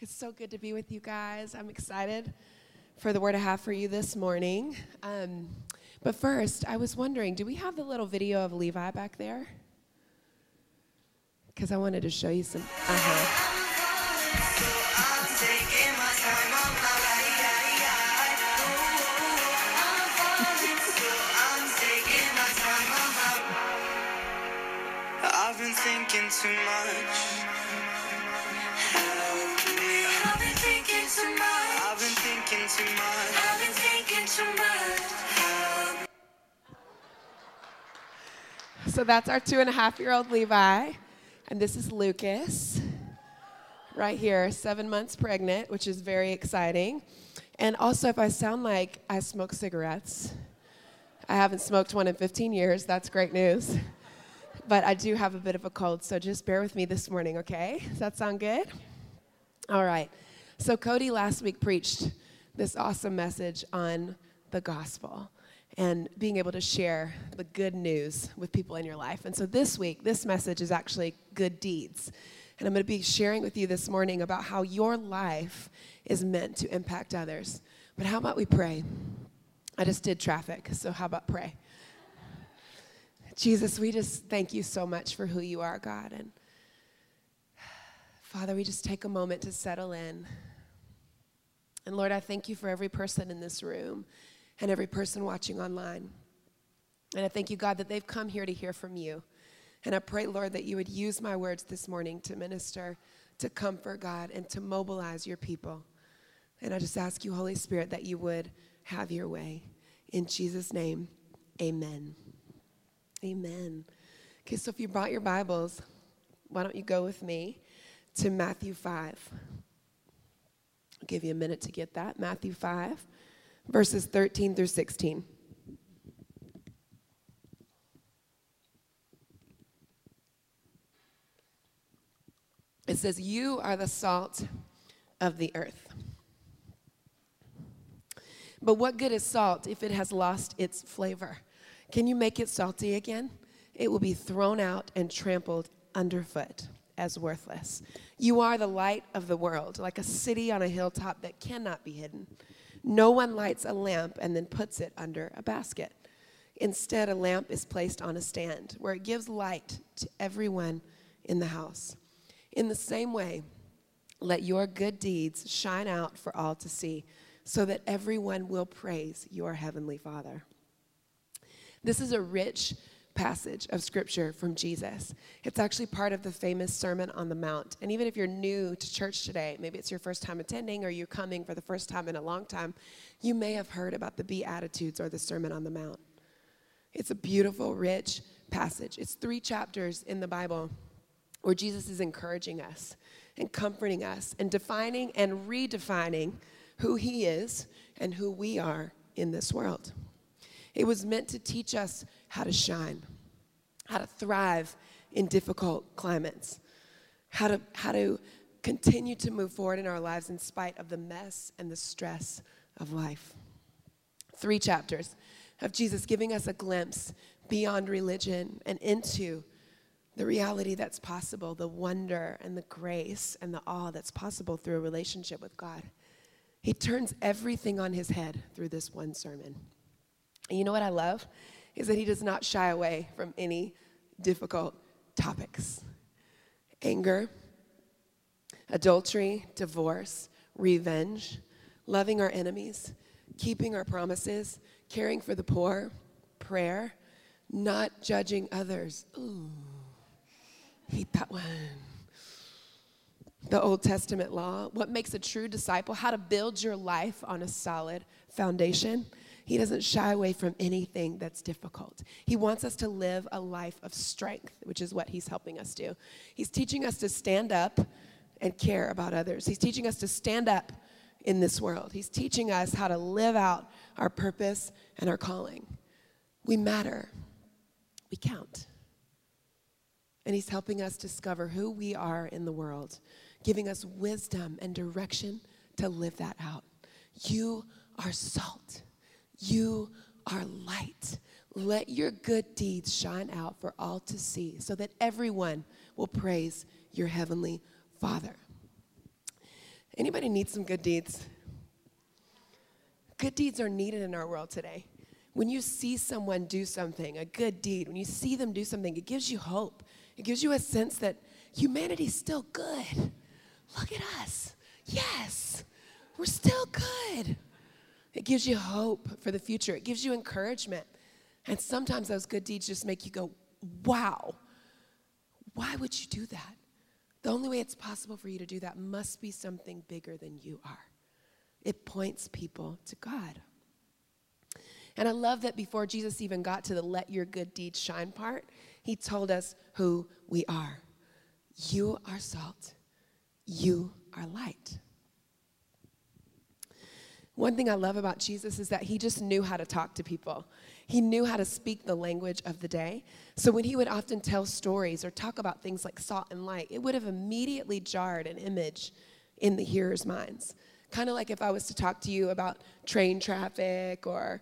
It's so good to be with you guys. I'm excited for the word I have for you this morning. Um, but first, I was wondering do we have the little video of Levi back there? Because I wanted to show you some. Uh-huh. I've been thinking too much. Too much. I've been thinking too much. I've been thinking too much. So that's our two and a half year old Levi. And this is Lucas, right here, seven months pregnant, which is very exciting. And also, if I sound like I smoke cigarettes, I haven't smoked one in 15 years. That's great news. But I do have a bit of a cold, so just bear with me this morning, okay? Does that sound good? All right. So, Cody last week preached this awesome message on the gospel and being able to share the good news with people in your life. And so, this week, this message is actually good deeds. And I'm going to be sharing with you this morning about how your life is meant to impact others. But how about we pray? I just did traffic, so how about pray? Jesus, we just thank you so much for who you are, God. And Father, we just take a moment to settle in. And Lord, I thank you for every person in this room and every person watching online. And I thank you, God, that they've come here to hear from you. And I pray, Lord, that you would use my words this morning to minister, to comfort, God, and to mobilize your people. And I just ask you, Holy Spirit, that you would have your way. In Jesus' name, amen. Amen. Okay, so if you brought your Bibles, why don't you go with me to Matthew 5? I'll give you a minute to get that. Matthew 5, verses 13 through 16. It says, You are the salt of the earth. But what good is salt if it has lost its flavor? Can you make it salty again? It will be thrown out and trampled underfoot as worthless. You are the light of the world, like a city on a hilltop that cannot be hidden. No one lights a lamp and then puts it under a basket. Instead, a lamp is placed on a stand where it gives light to everyone in the house. In the same way, let your good deeds shine out for all to see, so that everyone will praise your heavenly Father. This is a rich passage of scripture from Jesus. It's actually part of the famous Sermon on the Mount. And even if you're new to church today, maybe it's your first time attending or you're coming for the first time in a long time, you may have heard about the Beatitudes or the Sermon on the Mount. It's a beautiful, rich passage. It's three chapters in the Bible where Jesus is encouraging us and comforting us and defining and redefining who he is and who we are in this world. It was meant to teach us how to shine, how to thrive in difficult climates, how to, how to continue to move forward in our lives in spite of the mess and the stress of life. Three chapters of Jesus giving us a glimpse beyond religion and into the reality that's possible, the wonder and the grace and the awe that's possible through a relationship with God. He turns everything on his head through this one sermon. And you know what I love? Is that he does not shy away from any difficult topics anger, adultery, divorce, revenge, loving our enemies, keeping our promises, caring for the poor, prayer, not judging others. Ooh, hate that one. The Old Testament law, what makes a true disciple, how to build your life on a solid foundation. He doesn't shy away from anything that's difficult. He wants us to live a life of strength, which is what he's helping us do. He's teaching us to stand up and care about others. He's teaching us to stand up in this world. He's teaching us how to live out our purpose and our calling. We matter, we count. And he's helping us discover who we are in the world, giving us wisdom and direction to live that out. You are salt. You are light. Let your good deeds shine out for all to see so that everyone will praise your heavenly Father. Anybody need some good deeds? Good deeds are needed in our world today. When you see someone do something, a good deed, when you see them do something, it gives you hope. It gives you a sense that humanity's still good. Look at us. Yes, we're still good. It gives you hope for the future, it gives you encouragement. And sometimes those good deeds just make you go, wow, why would you do that? The only way it's possible for you to do that must be something bigger than you are. It points people to God. And I love that before Jesus even got to the let your good deeds shine part, he told us who we are. You are salt, you are light. One thing I love about Jesus is that he just knew how to talk to people. He knew how to speak the language of the day. So when he would often tell stories or talk about things like salt and light, it would have immediately jarred an image in the hearer's minds. Kind of like if I was to talk to you about train traffic or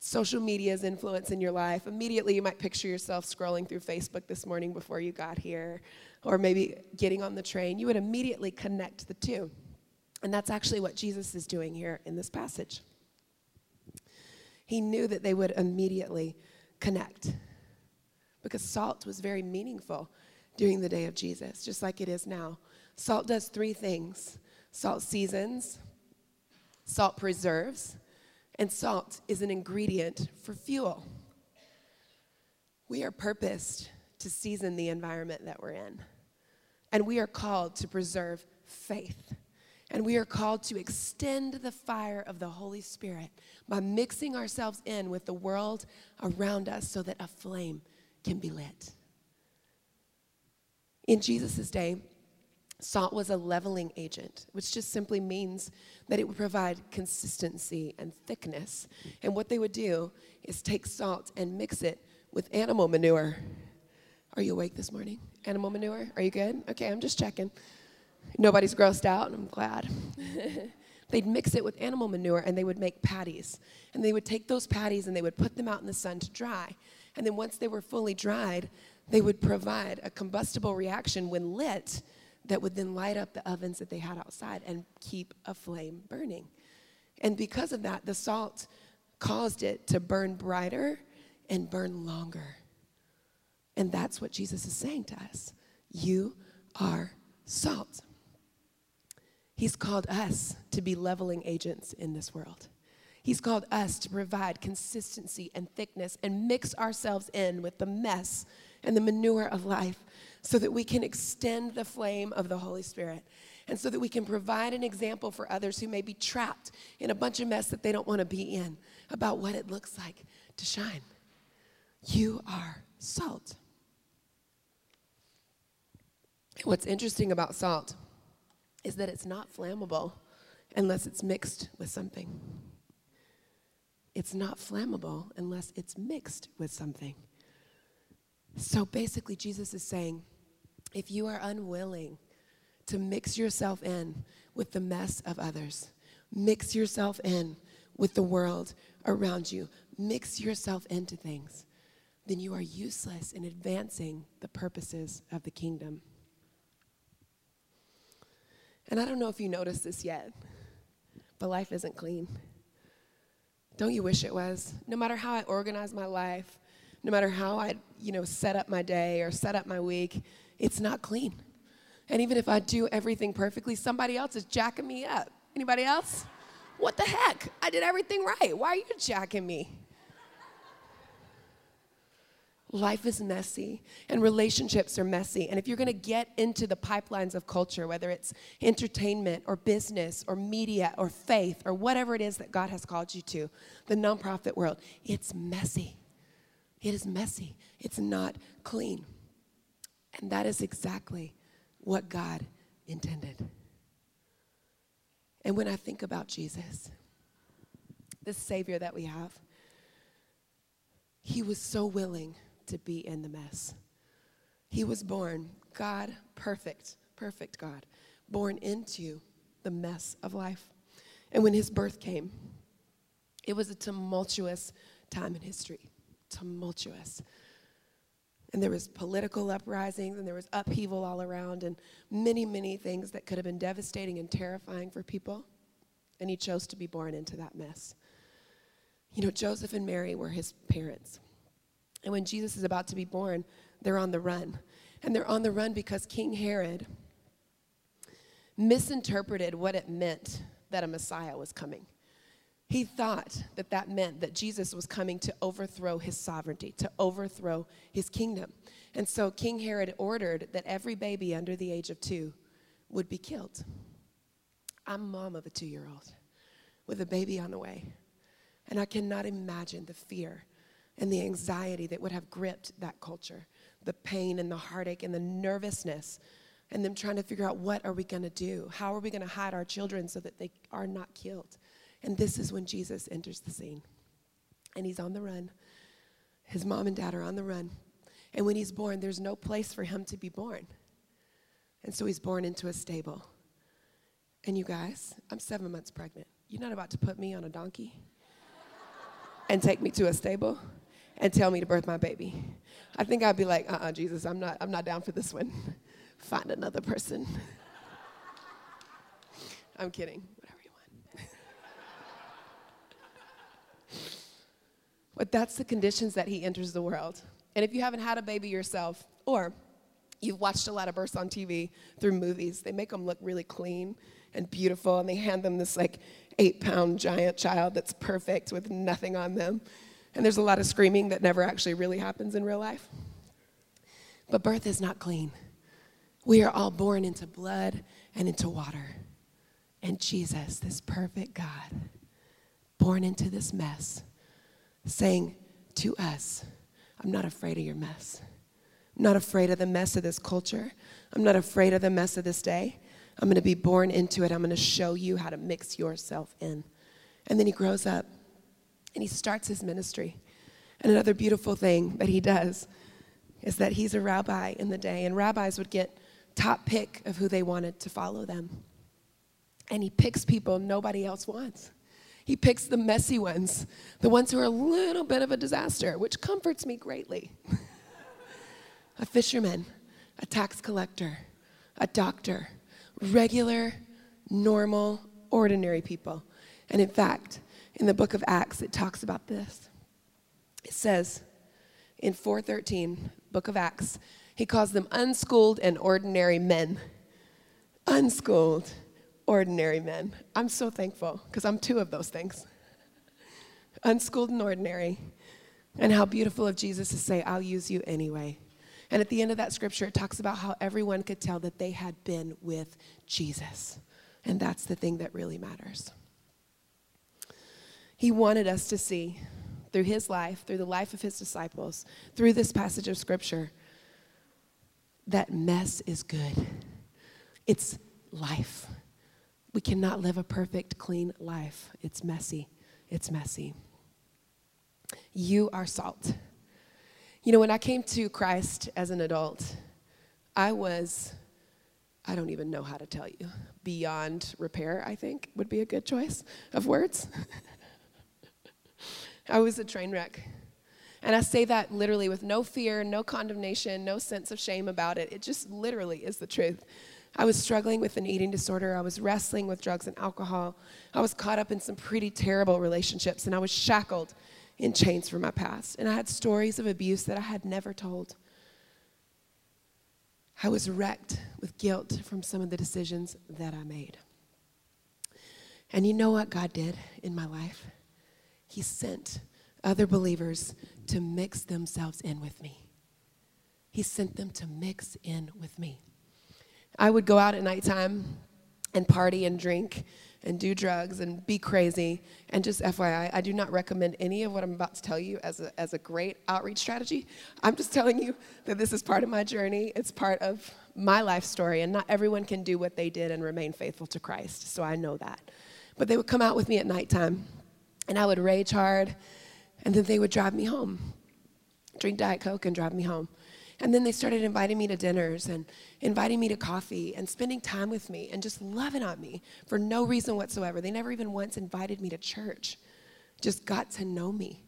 social media's influence in your life, immediately you might picture yourself scrolling through Facebook this morning before you got here, or maybe getting on the train. You would immediately connect the two. And that's actually what Jesus is doing here in this passage. He knew that they would immediately connect because salt was very meaningful during the day of Jesus, just like it is now. Salt does three things salt seasons, salt preserves, and salt is an ingredient for fuel. We are purposed to season the environment that we're in, and we are called to preserve faith. And we are called to extend the fire of the Holy Spirit by mixing ourselves in with the world around us so that a flame can be lit. In Jesus' day, salt was a leveling agent, which just simply means that it would provide consistency and thickness. And what they would do is take salt and mix it with animal manure. Are you awake this morning? Animal manure? Are you good? Okay, I'm just checking. Nobody's grossed out, and I'm glad. They'd mix it with animal manure and they would make patties. And they would take those patties and they would put them out in the sun to dry. And then once they were fully dried, they would provide a combustible reaction when lit that would then light up the ovens that they had outside and keep a flame burning. And because of that, the salt caused it to burn brighter and burn longer. And that's what Jesus is saying to us. You are salt. He's called us to be leveling agents in this world. He's called us to provide consistency and thickness and mix ourselves in with the mess and the manure of life so that we can extend the flame of the Holy Spirit and so that we can provide an example for others who may be trapped in a bunch of mess that they don't want to be in about what it looks like to shine. You are salt. What's interesting about salt is that it's not flammable unless it's mixed with something. It's not flammable unless it's mixed with something. So basically, Jesus is saying if you are unwilling to mix yourself in with the mess of others, mix yourself in with the world around you, mix yourself into things, then you are useless in advancing the purposes of the kingdom. And I don't know if you noticed this yet, but life isn't clean. Don't you wish it was? No matter how I organize my life, no matter how I, you know, set up my day or set up my week, it's not clean. And even if I do everything perfectly, somebody else is jacking me up. Anybody else? What the heck? I did everything right. Why are you jacking me? Life is messy and relationships are messy. And if you're going to get into the pipelines of culture, whether it's entertainment or business or media or faith or whatever it is that God has called you to, the nonprofit world, it's messy. It is messy. It's not clean. And that is exactly what God intended. And when I think about Jesus, the Savior that we have, He was so willing to be in the mess. He was born, God, perfect, perfect God, born into the mess of life. And when his birth came, it was a tumultuous time in history. Tumultuous. And there was political uprisings and there was upheaval all around and many, many things that could have been devastating and terrifying for people. And he chose to be born into that mess. You know, Joseph and Mary were his parents. And when Jesus is about to be born, they're on the run. And they're on the run because King Herod misinterpreted what it meant that a Messiah was coming. He thought that that meant that Jesus was coming to overthrow his sovereignty, to overthrow his kingdom. And so King Herod ordered that every baby under the age of two would be killed. I'm mom of a two year old with a baby on the way. And I cannot imagine the fear and the anxiety that would have gripped that culture the pain and the heartache and the nervousness and them trying to figure out what are we going to do? How are we going to hide our children so that they are not killed? And this is when jesus enters the scene. And he's on the run. His mom and dad are on the run. And when he's born there's no place for him to be born. And so he's born into a stable. And you guys i'm seven months pregnant. You're not about to put me on a donkey and take me to a stable and tell me to birth my baby. I think I'd be like, uh-uh, Jesus, I'm not, I'm not down for this one. Find another person. I'm kidding. Whatever you want. but that's the conditions that he enters the world. And if you haven't had a baby yourself, or you've watched a lot of births on TV through movies, they make them look really clean and beautiful, and they hand them this like eight pound giant child that's perfect with nothing on them. And there's a lot of screaming that never actually really happens in real life. But birth is not clean. We are all born into blood and into water. And Jesus, this perfect God, born into this mess, saying to us, I'm not afraid of your mess. I'm not afraid of the mess of this culture. I'm not afraid of the mess of this day. I'm going to be born into it. I'm going to show you how to mix yourself in. And then he grows up and he starts his ministry. And another beautiful thing that he does is that he's a rabbi in the day, and rabbis would get top pick of who they wanted to follow them. And he picks people nobody else wants. He picks the messy ones, the ones who are a little bit of a disaster, which comforts me greatly. a fisherman, a tax collector, a doctor, regular, normal, ordinary people. And in fact, in the book of Acts, it talks about this. It says in 413, book of Acts, he calls them unschooled and ordinary men. Unschooled, ordinary men. I'm so thankful because I'm two of those things. Unschooled and ordinary. And how beautiful of Jesus to say, I'll use you anyway. And at the end of that scripture, it talks about how everyone could tell that they had been with Jesus. And that's the thing that really matters. He wanted us to see through his life, through the life of his disciples, through this passage of scripture, that mess is good. It's life. We cannot live a perfect, clean life. It's messy. It's messy. You are salt. You know, when I came to Christ as an adult, I was, I don't even know how to tell you, beyond repair, I think would be a good choice of words. I was a train wreck. And I say that literally with no fear, no condemnation, no sense of shame about it. It just literally is the truth. I was struggling with an eating disorder. I was wrestling with drugs and alcohol. I was caught up in some pretty terrible relationships, and I was shackled in chains from my past. And I had stories of abuse that I had never told. I was wrecked with guilt from some of the decisions that I made. And you know what God did in my life? He sent other believers to mix themselves in with me. He sent them to mix in with me. I would go out at nighttime and party and drink and do drugs and be crazy. And just FYI, I do not recommend any of what I'm about to tell you as a, as a great outreach strategy. I'm just telling you that this is part of my journey, it's part of my life story, and not everyone can do what they did and remain faithful to Christ. So I know that. But they would come out with me at nighttime and I would rage hard, and then they would drive me home, drink Diet Coke and drive me home. And then they started inviting me to dinners and inviting me to coffee and spending time with me and just loving on me for no reason whatsoever. They never even once invited me to church, just got to know me.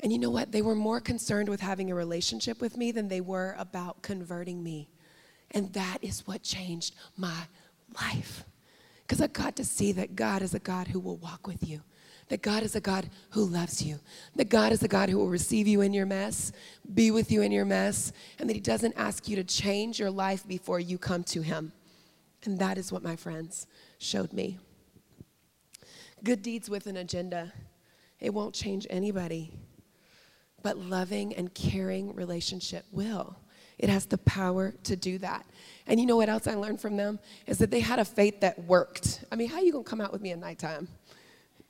And you know what? They were more concerned with having a relationship with me than they were about converting me. And that is what changed my life. Because I got to see that God is a God who will walk with you, that God is a God who loves you, that God is a God who will receive you in your mess, be with you in your mess, and that He doesn't ask you to change your life before you come to Him. And that is what my friends showed me. Good deeds with an agenda, it won't change anybody, but loving and caring relationship will. It has the power to do that. And you know what else I learned from them? Is that they had a faith that worked. I mean, how are you going to come out with me at nighttime?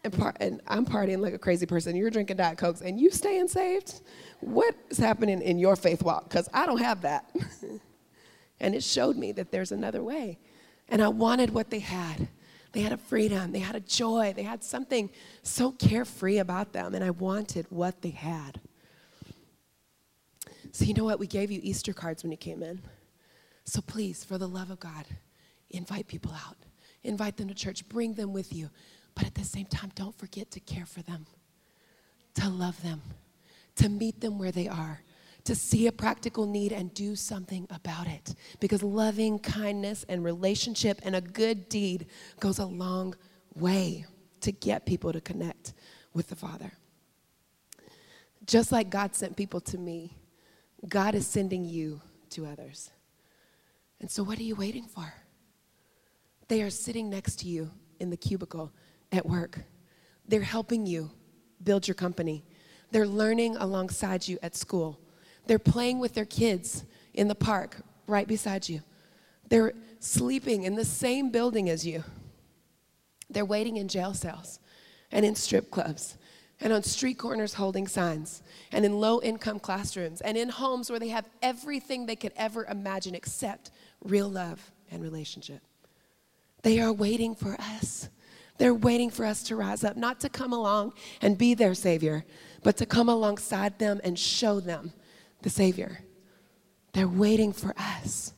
And, par- and I'm partying like a crazy person. You're drinking Diet Cokes and you staying saved? What is happening in your faith walk? Because I don't have that. and it showed me that there's another way. And I wanted what they had. They had a freedom, they had a joy, they had something so carefree about them, and I wanted what they had. So, you know what? We gave you Easter cards when you came in. So, please, for the love of God, invite people out. Invite them to church. Bring them with you. But at the same time, don't forget to care for them, to love them, to meet them where they are, to see a practical need and do something about it. Because loving kindness and relationship and a good deed goes a long way to get people to connect with the Father. Just like God sent people to me God is sending you to others. And so, what are you waiting for? They are sitting next to you in the cubicle at work. They're helping you build your company. They're learning alongside you at school. They're playing with their kids in the park right beside you. They're sleeping in the same building as you. They're waiting in jail cells and in strip clubs and on street corners holding signs, and in low income classrooms, and in homes where they have everything they could ever imagine except real love and relationship. They are waiting for us. They're waiting for us to rise up, not to come along and be their Savior, but to come alongside them and show them the Savior. They're waiting for us.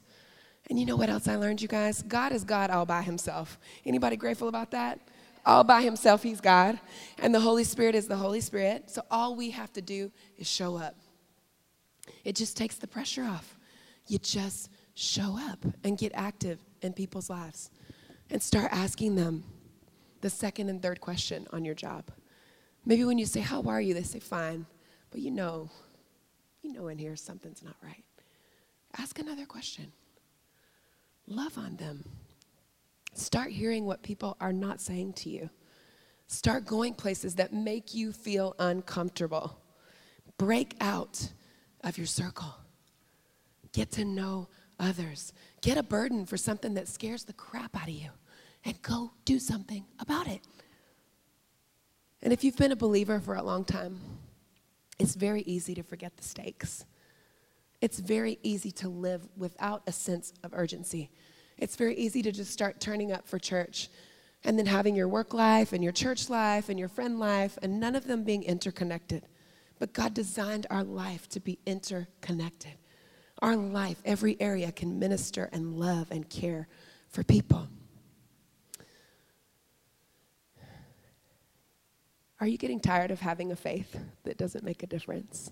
And you know what else I learned, you guys? God is God all by himself. Anybody grateful about that? All by himself, he's God. And the Holy Spirit is the Holy Spirit. So all we have to do is show up. It just takes the pressure off. You just show up and get active in people's lives and start asking them the second and third question on your job. Maybe when you say, How are you? they say, Fine. But you know, you know in here something's not right. Ask another question. Love on them. Start hearing what people are not saying to you. Start going places that make you feel uncomfortable. Break out of your circle. Get to know others. Get a burden for something that scares the crap out of you and go do something about it. And if you've been a believer for a long time, it's very easy to forget the stakes. It's very easy to live without a sense of urgency. It's very easy to just start turning up for church and then having your work life and your church life and your friend life and none of them being interconnected. But God designed our life to be interconnected. Our life, every area can minister and love and care for people. Are you getting tired of having a faith that doesn't make a difference?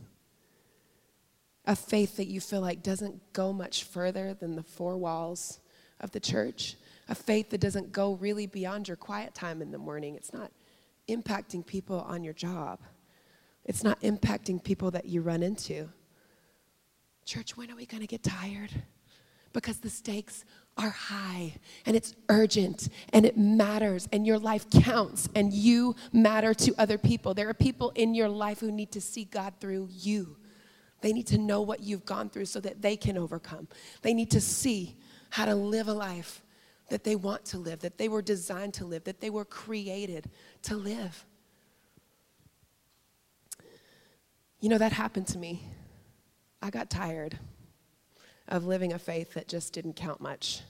A faith that you feel like doesn't go much further than the four walls of the church, a faith that doesn't go really beyond your quiet time in the morning. It's not impacting people on your job, it's not impacting people that you run into. Church, when are we going to get tired? Because the stakes are high and it's urgent and it matters and your life counts and you matter to other people. There are people in your life who need to see God through you. They need to know what you've gone through so that they can overcome. They need to see how to live a life that they want to live, that they were designed to live, that they were created to live. You know, that happened to me. I got tired of living a faith that just didn't count much.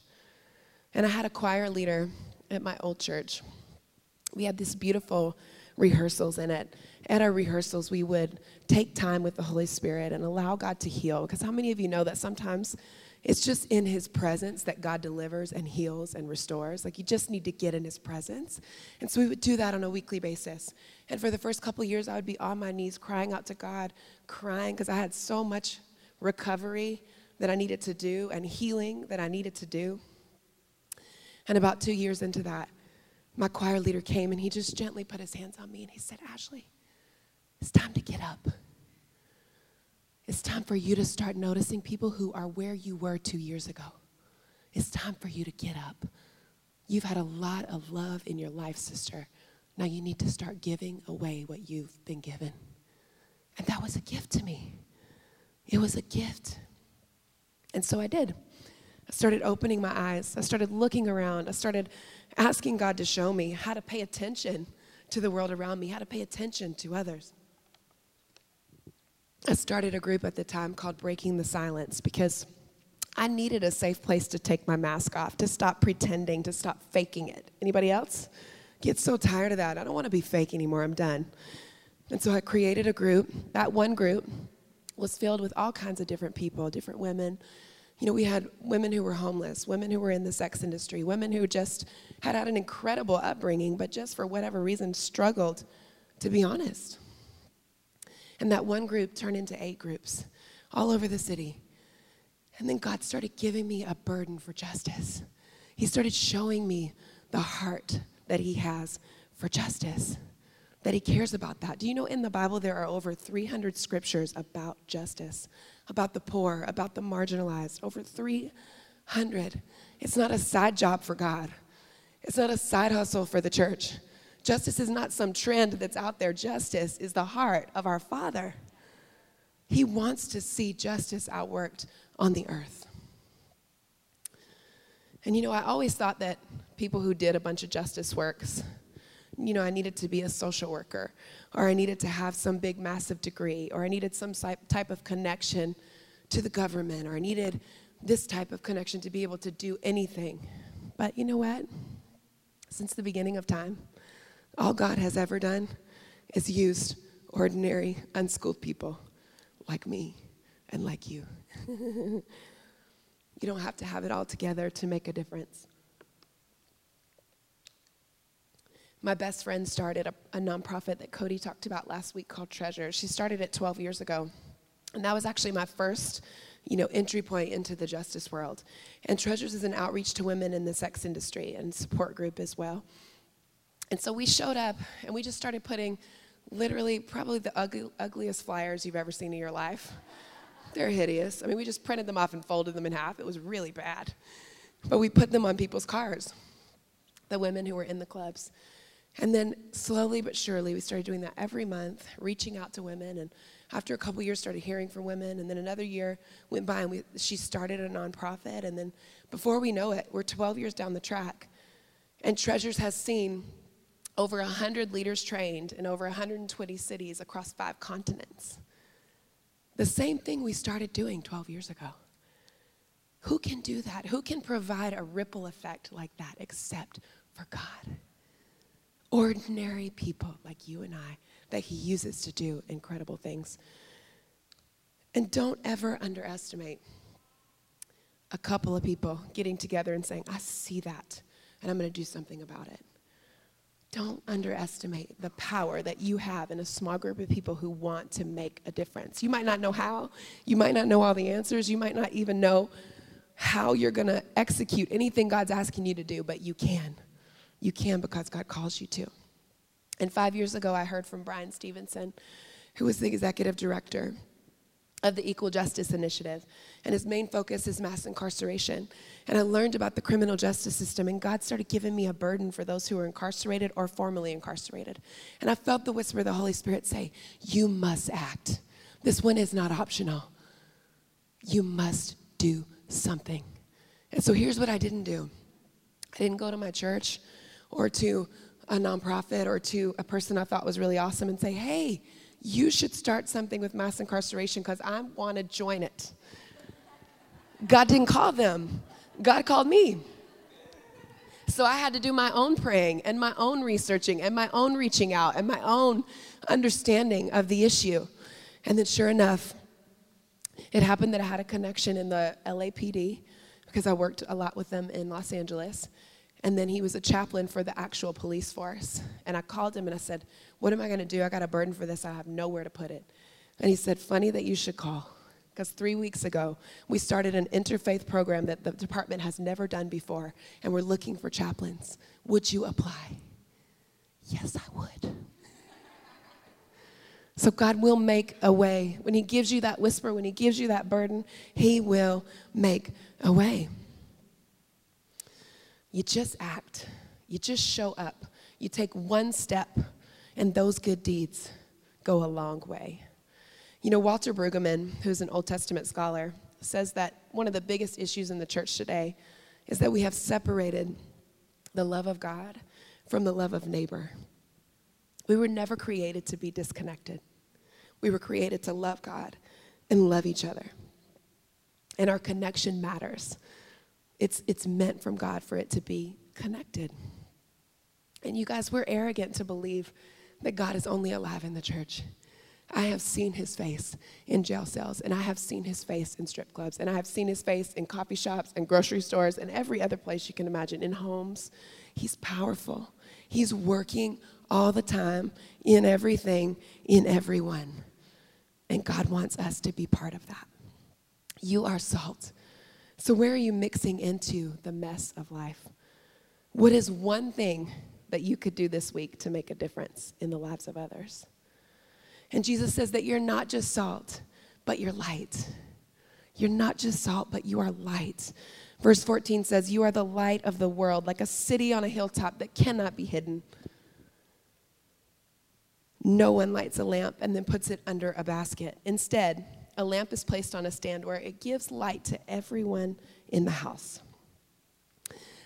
And I had a choir leader at my old church. We had these beautiful rehearsals in it. At our rehearsals, we would take time with the Holy Spirit and allow God to heal. Because how many of you know that sometimes it's just in his presence that God delivers and heals and restores. Like you just need to get in his presence. And so we would do that on a weekly basis. And for the first couple years, I would be on my knees crying out to God, crying because I had so much recovery that I needed to do and healing that I needed to do. And about two years into that, my choir leader came and he just gently put his hands on me and he said, Ashley, it's time to get up. It's time for you to start noticing people who are where you were two years ago. It's time for you to get up. You've had a lot of love in your life, sister. Now you need to start giving away what you've been given. And that was a gift to me. It was a gift. And so I did. I started opening my eyes. I started looking around. I started asking God to show me how to pay attention to the world around me, how to pay attention to others. I started a group at the time called Breaking the Silence because I needed a safe place to take my mask off, to stop pretending, to stop faking it. Anybody else? Get so tired of that. I don't want to be fake anymore. I'm done. And so I created a group. That one group was filled with all kinds of different people, different women. You know, we had women who were homeless, women who were in the sex industry, women who just had had an incredible upbringing, but just for whatever reason struggled to be honest. And that one group turned into eight groups all over the city. And then God started giving me a burden for justice. He started showing me the heart that He has for justice, that He cares about that. Do you know in the Bible there are over 300 scriptures about justice, about the poor, about the marginalized? Over 300. It's not a side job for God, it's not a side hustle for the church. Justice is not some trend that's out there. Justice is the heart of our Father. He wants to see justice outworked on the earth. And you know, I always thought that people who did a bunch of justice works, you know, I needed to be a social worker, or I needed to have some big, massive degree, or I needed some type of connection to the government, or I needed this type of connection to be able to do anything. But you know what? Since the beginning of time, all God has ever done is used ordinary, unschooled people like me and like you. you don't have to have it all together to make a difference. My best friend started a, a nonprofit that Cody talked about last week called Treasure. She started it 12 years ago. And that was actually my first, you know, entry point into the justice world. And Treasures is an outreach to women in the sex industry and support group as well. And so we showed up and we just started putting literally probably the ugly, ugliest flyers you've ever seen in your life. They're hideous. I mean, we just printed them off and folded them in half. It was really bad. But we put them on people's cars, the women who were in the clubs. And then slowly but surely, we started doing that every month, reaching out to women. And after a couple years, started hearing from women. And then another year went by, and we, she started a nonprofit. And then before we know it, we're 12 years down the track. And Treasures has seen over 100 leaders trained in over 120 cities across five continents. The same thing we started doing 12 years ago. Who can do that? Who can provide a ripple effect like that except for God? Ordinary people like you and I that He uses to do incredible things. And don't ever underestimate a couple of people getting together and saying, I see that, and I'm going to do something about it. Don't underestimate the power that you have in a small group of people who want to make a difference. You might not know how, you might not know all the answers, you might not even know how you're going to execute anything God's asking you to do, but you can. You can because God calls you to. And five years ago, I heard from Bryan Stevenson, who was the executive director of the Equal Justice Initiative, and his main focus is mass incarceration. And I learned about the criminal justice system, and God started giving me a burden for those who are incarcerated or formerly incarcerated. And I felt the whisper of the Holy Spirit say, You must act. This one is not optional. You must do something. And so here's what I didn't do I didn't go to my church or to a nonprofit or to a person I thought was really awesome and say, Hey, you should start something with mass incarceration because I want to join it. God didn't call them, God called me. So I had to do my own praying and my own researching and my own reaching out and my own understanding of the issue. And then, sure enough, It happened that I had a connection in the LAPD because I worked a lot with them in Los Angeles. And then he was a chaplain for the actual police force. And I called him and I said, What am I going to do? I got a burden for this. I have nowhere to put it. And he said, Funny that you should call. Because three weeks ago, we started an interfaith program that the department has never done before. And we're looking for chaplains. Would you apply? Yes, I would. So God will make a way. When He gives you that whisper, when He gives you that burden, He will make a way. You just act, you just show up, you take one step, and those good deeds go a long way. You know, Walter Brueggemann, who's an Old Testament scholar, says that one of the biggest issues in the church today is that we have separated the love of God from the love of neighbor. We were never created to be disconnected. We were created to love God and love each other. And our connection matters. It's, it's meant from God for it to be connected. And you guys, we're arrogant to believe that God is only alive in the church. I have seen his face in jail cells, and I have seen his face in strip clubs, and I have seen his face in coffee shops and grocery stores and every other place you can imagine, in homes. He's powerful. He's working all the time in everything, in everyone. And God wants us to be part of that. You are salt. So, where are you mixing into the mess of life? What is one thing that you could do this week to make a difference in the lives of others? And Jesus says that you're not just salt, but you're light. You're not just salt, but you are light. Verse 14 says, You are the light of the world, like a city on a hilltop that cannot be hidden. No one lights a lamp and then puts it under a basket. Instead, a lamp is placed on a stand where it gives light to everyone in the house.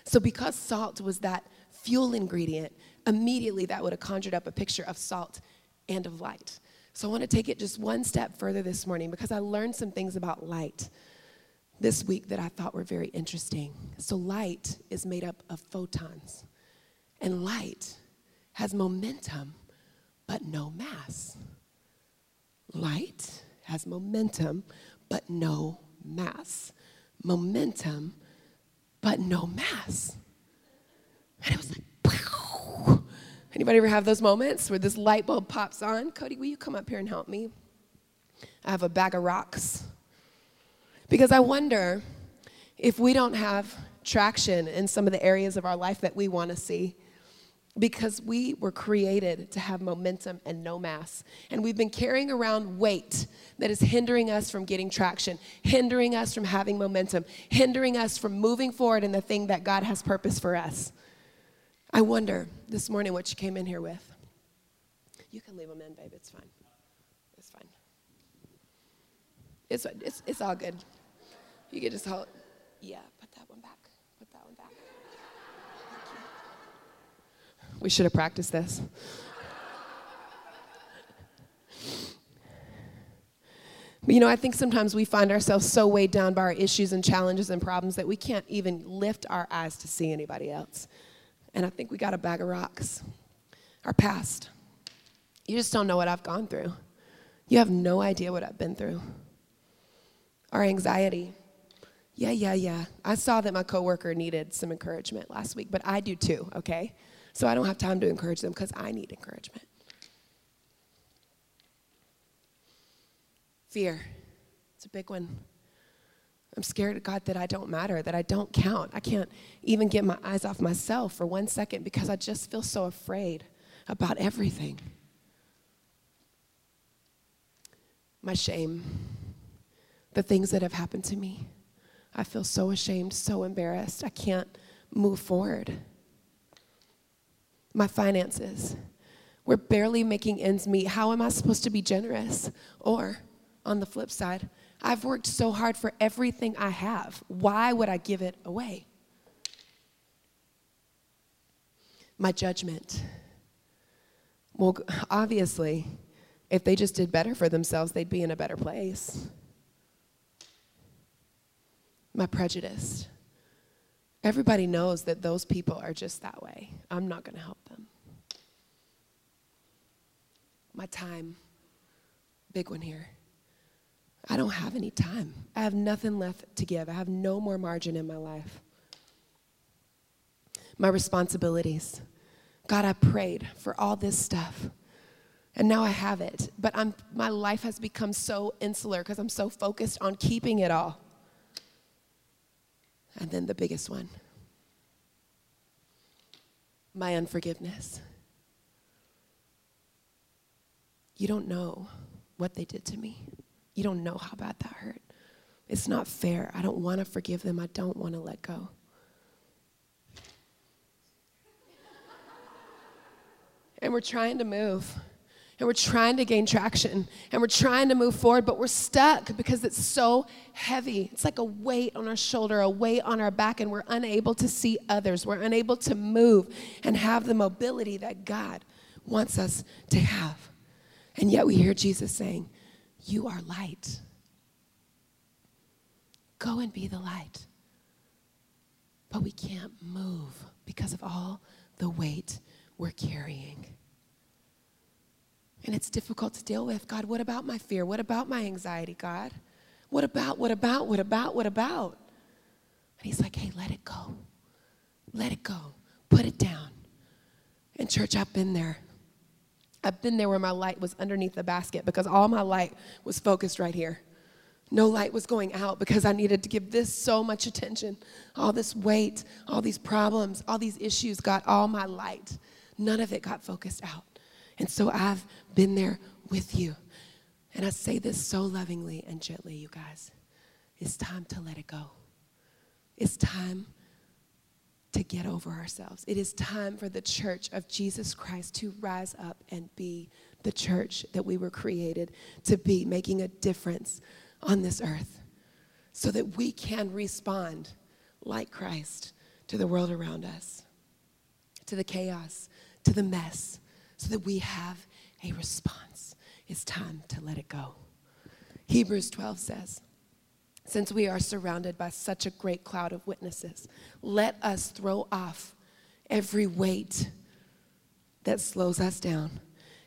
So, because salt was that fuel ingredient, immediately that would have conjured up a picture of salt and of light. So, I want to take it just one step further this morning because I learned some things about light this week that I thought were very interesting. So, light is made up of photons, and light has momentum but no mass. Light has momentum, but no mass. Momentum, but no mass. And it was like, Pow! Anybody ever have those moments where this light bulb pops on? Cody, will you come up here and help me? I have a bag of rocks. Because I wonder if we don't have traction in some of the areas of our life that we want to see because we were created to have momentum and no mass. And we've been carrying around weight that is hindering us from getting traction, hindering us from having momentum, hindering us from moving forward in the thing that God has purpose for us. I wonder this morning what you came in here with. You can leave them in, babe. It's fine. It's fine. It's, it's, it's all good. You can just hold. Yeah, put that one back. Put that one back. We should have practiced this. But you know, I think sometimes we find ourselves so weighed down by our issues and challenges and problems that we can't even lift our eyes to see anybody else. And I think we got a bag of rocks. Our past. You just don't know what I've gone through. You have no idea what I've been through. Our anxiety. Yeah, yeah, yeah. I saw that my coworker needed some encouragement last week, but I do too, okay? So I don't have time to encourage them because I need encouragement. Fear. It's a big one. I'm scared God that I don't matter, that I don't count. I can't even get my eyes off myself for one second because I just feel so afraid about everything. My shame, the things that have happened to me. I feel so ashamed, so embarrassed. I can't move forward my finances. We're barely making ends meet. How am I supposed to be generous? Or, on the flip side, I've worked so hard for everything I have. Why would I give it away? My judgment. Well, obviously, if they just did better for themselves, they'd be in a better place. My prejudice. Everybody knows that those people are just that way. I'm not going to help them. My time, big one here. I don't have any time. I have nothing left to give. I have no more margin in my life. My responsibilities. God, I prayed for all this stuff. And now I have it. But I'm, my life has become so insular because I'm so focused on keeping it all. And then the biggest one my unforgiveness. You don't know what they did to me. You don't know how bad that hurt. It's not fair. I don't want to forgive them. I don't want to let go. And we're trying to move. And we're trying to gain traction. And we're trying to move forward, but we're stuck because it's so heavy. It's like a weight on our shoulder, a weight on our back, and we're unable to see others. We're unable to move and have the mobility that God wants us to have. And yet we hear Jesus saying, You are light. Go and be the light. But we can't move because of all the weight we're carrying. And it's difficult to deal with. God, what about my fear? What about my anxiety, God? What about, what about, what about, what about? And he's like, hey, let it go. Let it go. Put it down. And church, I've been there. I've been there where my light was underneath the basket because all my light was focused right here. No light was going out because I needed to give this so much attention. All this weight, all these problems, all these issues got all my light. None of it got focused out. And so I've been there with you. And I say this so lovingly and gently, you guys. It's time to let it go. It's time to get over ourselves. It is time for the church of Jesus Christ to rise up and be the church that we were created to be, making a difference on this earth so that we can respond like Christ to the world around us, to the chaos, to the mess, so that we have a response. It's time to let it go. Hebrews 12 says, Since we are surrounded by such a great cloud of witnesses, let us throw off every weight that slows us down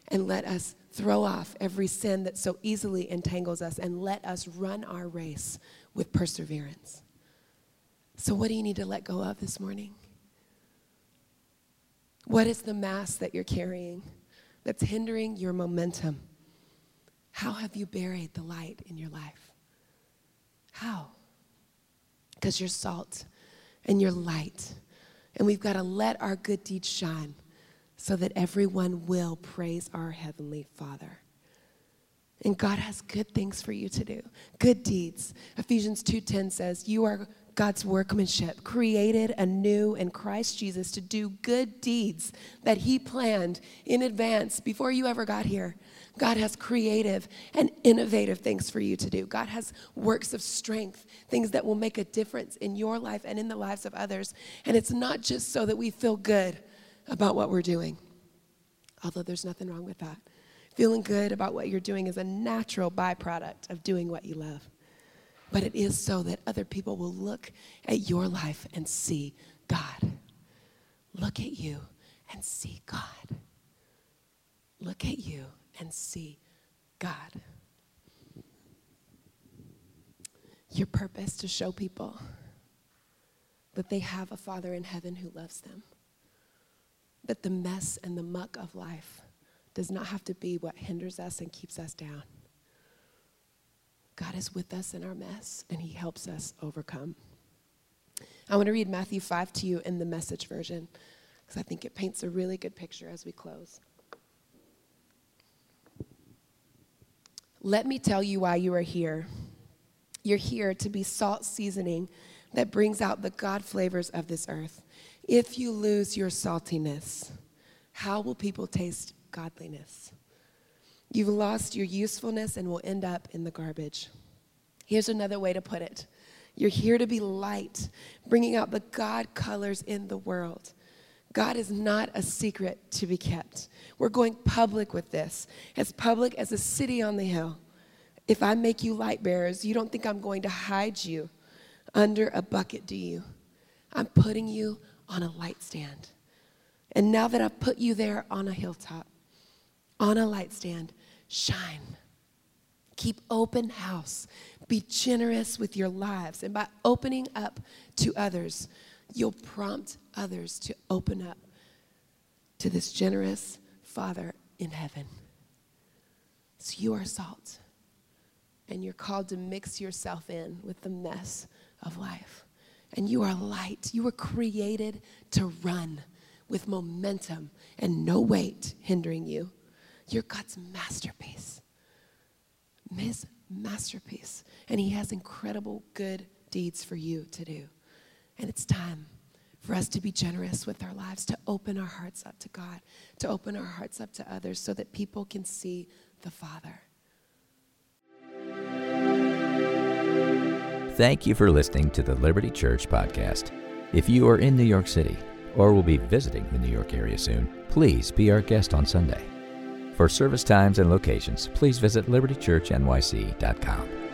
and let us throw off every sin that so easily entangles us and let us run our race with perseverance. So, what do you need to let go of this morning? What is the mass that you're carrying that's hindering your momentum? How have you buried the light in your life? How? Because you're salt and you're light. And we've got to let our good deeds shine so that everyone will praise our Heavenly Father. And God has good things for you to do, good deeds. Ephesians 2:10 says, "You are God's workmanship, created anew in Christ Jesus to do good deeds that He planned in advance before you ever got here. God has creative and innovative things for you to do. God has works of strength, things that will make a difference in your life and in the lives of others. And it's not just so that we feel good about what we're doing, although there's nothing wrong with that. Feeling good about what you're doing is a natural byproduct of doing what you love but it is so that other people will look at your life and see God. Look at you and see God. Look at you and see God. Your purpose to show people that they have a Father in heaven who loves them. That the mess and the muck of life does not have to be what hinders us and keeps us down. God is with us in our mess and he helps us overcome. I want to read Matthew 5 to you in the message version because I think it paints a really good picture as we close. Let me tell you why you are here. You're here to be salt seasoning that brings out the God flavors of this earth. If you lose your saltiness, how will people taste godliness? You've lost your usefulness and will end up in the garbage. Here's another way to put it you're here to be light, bringing out the God colors in the world. God is not a secret to be kept. We're going public with this, as public as a city on the hill. If I make you light bearers, you don't think I'm going to hide you under a bucket, do you? I'm putting you on a light stand. And now that I've put you there on a hilltop, on a light stand, shine. Keep open house. Be generous with your lives. And by opening up to others, you'll prompt others to open up to this generous Father in heaven. So you are salt, and you're called to mix yourself in with the mess of life. And you are light. You were created to run with momentum and no weight hindering you. You're God's masterpiece. His masterpiece. And He has incredible good deeds for you to do. And it's time for us to be generous with our lives, to open our hearts up to God, to open our hearts up to others so that people can see the Father. Thank you for listening to the Liberty Church podcast. If you are in New York City or will be visiting the New York area soon, please be our guest on Sunday. For service times and locations, please visit libertychurchnyc.com.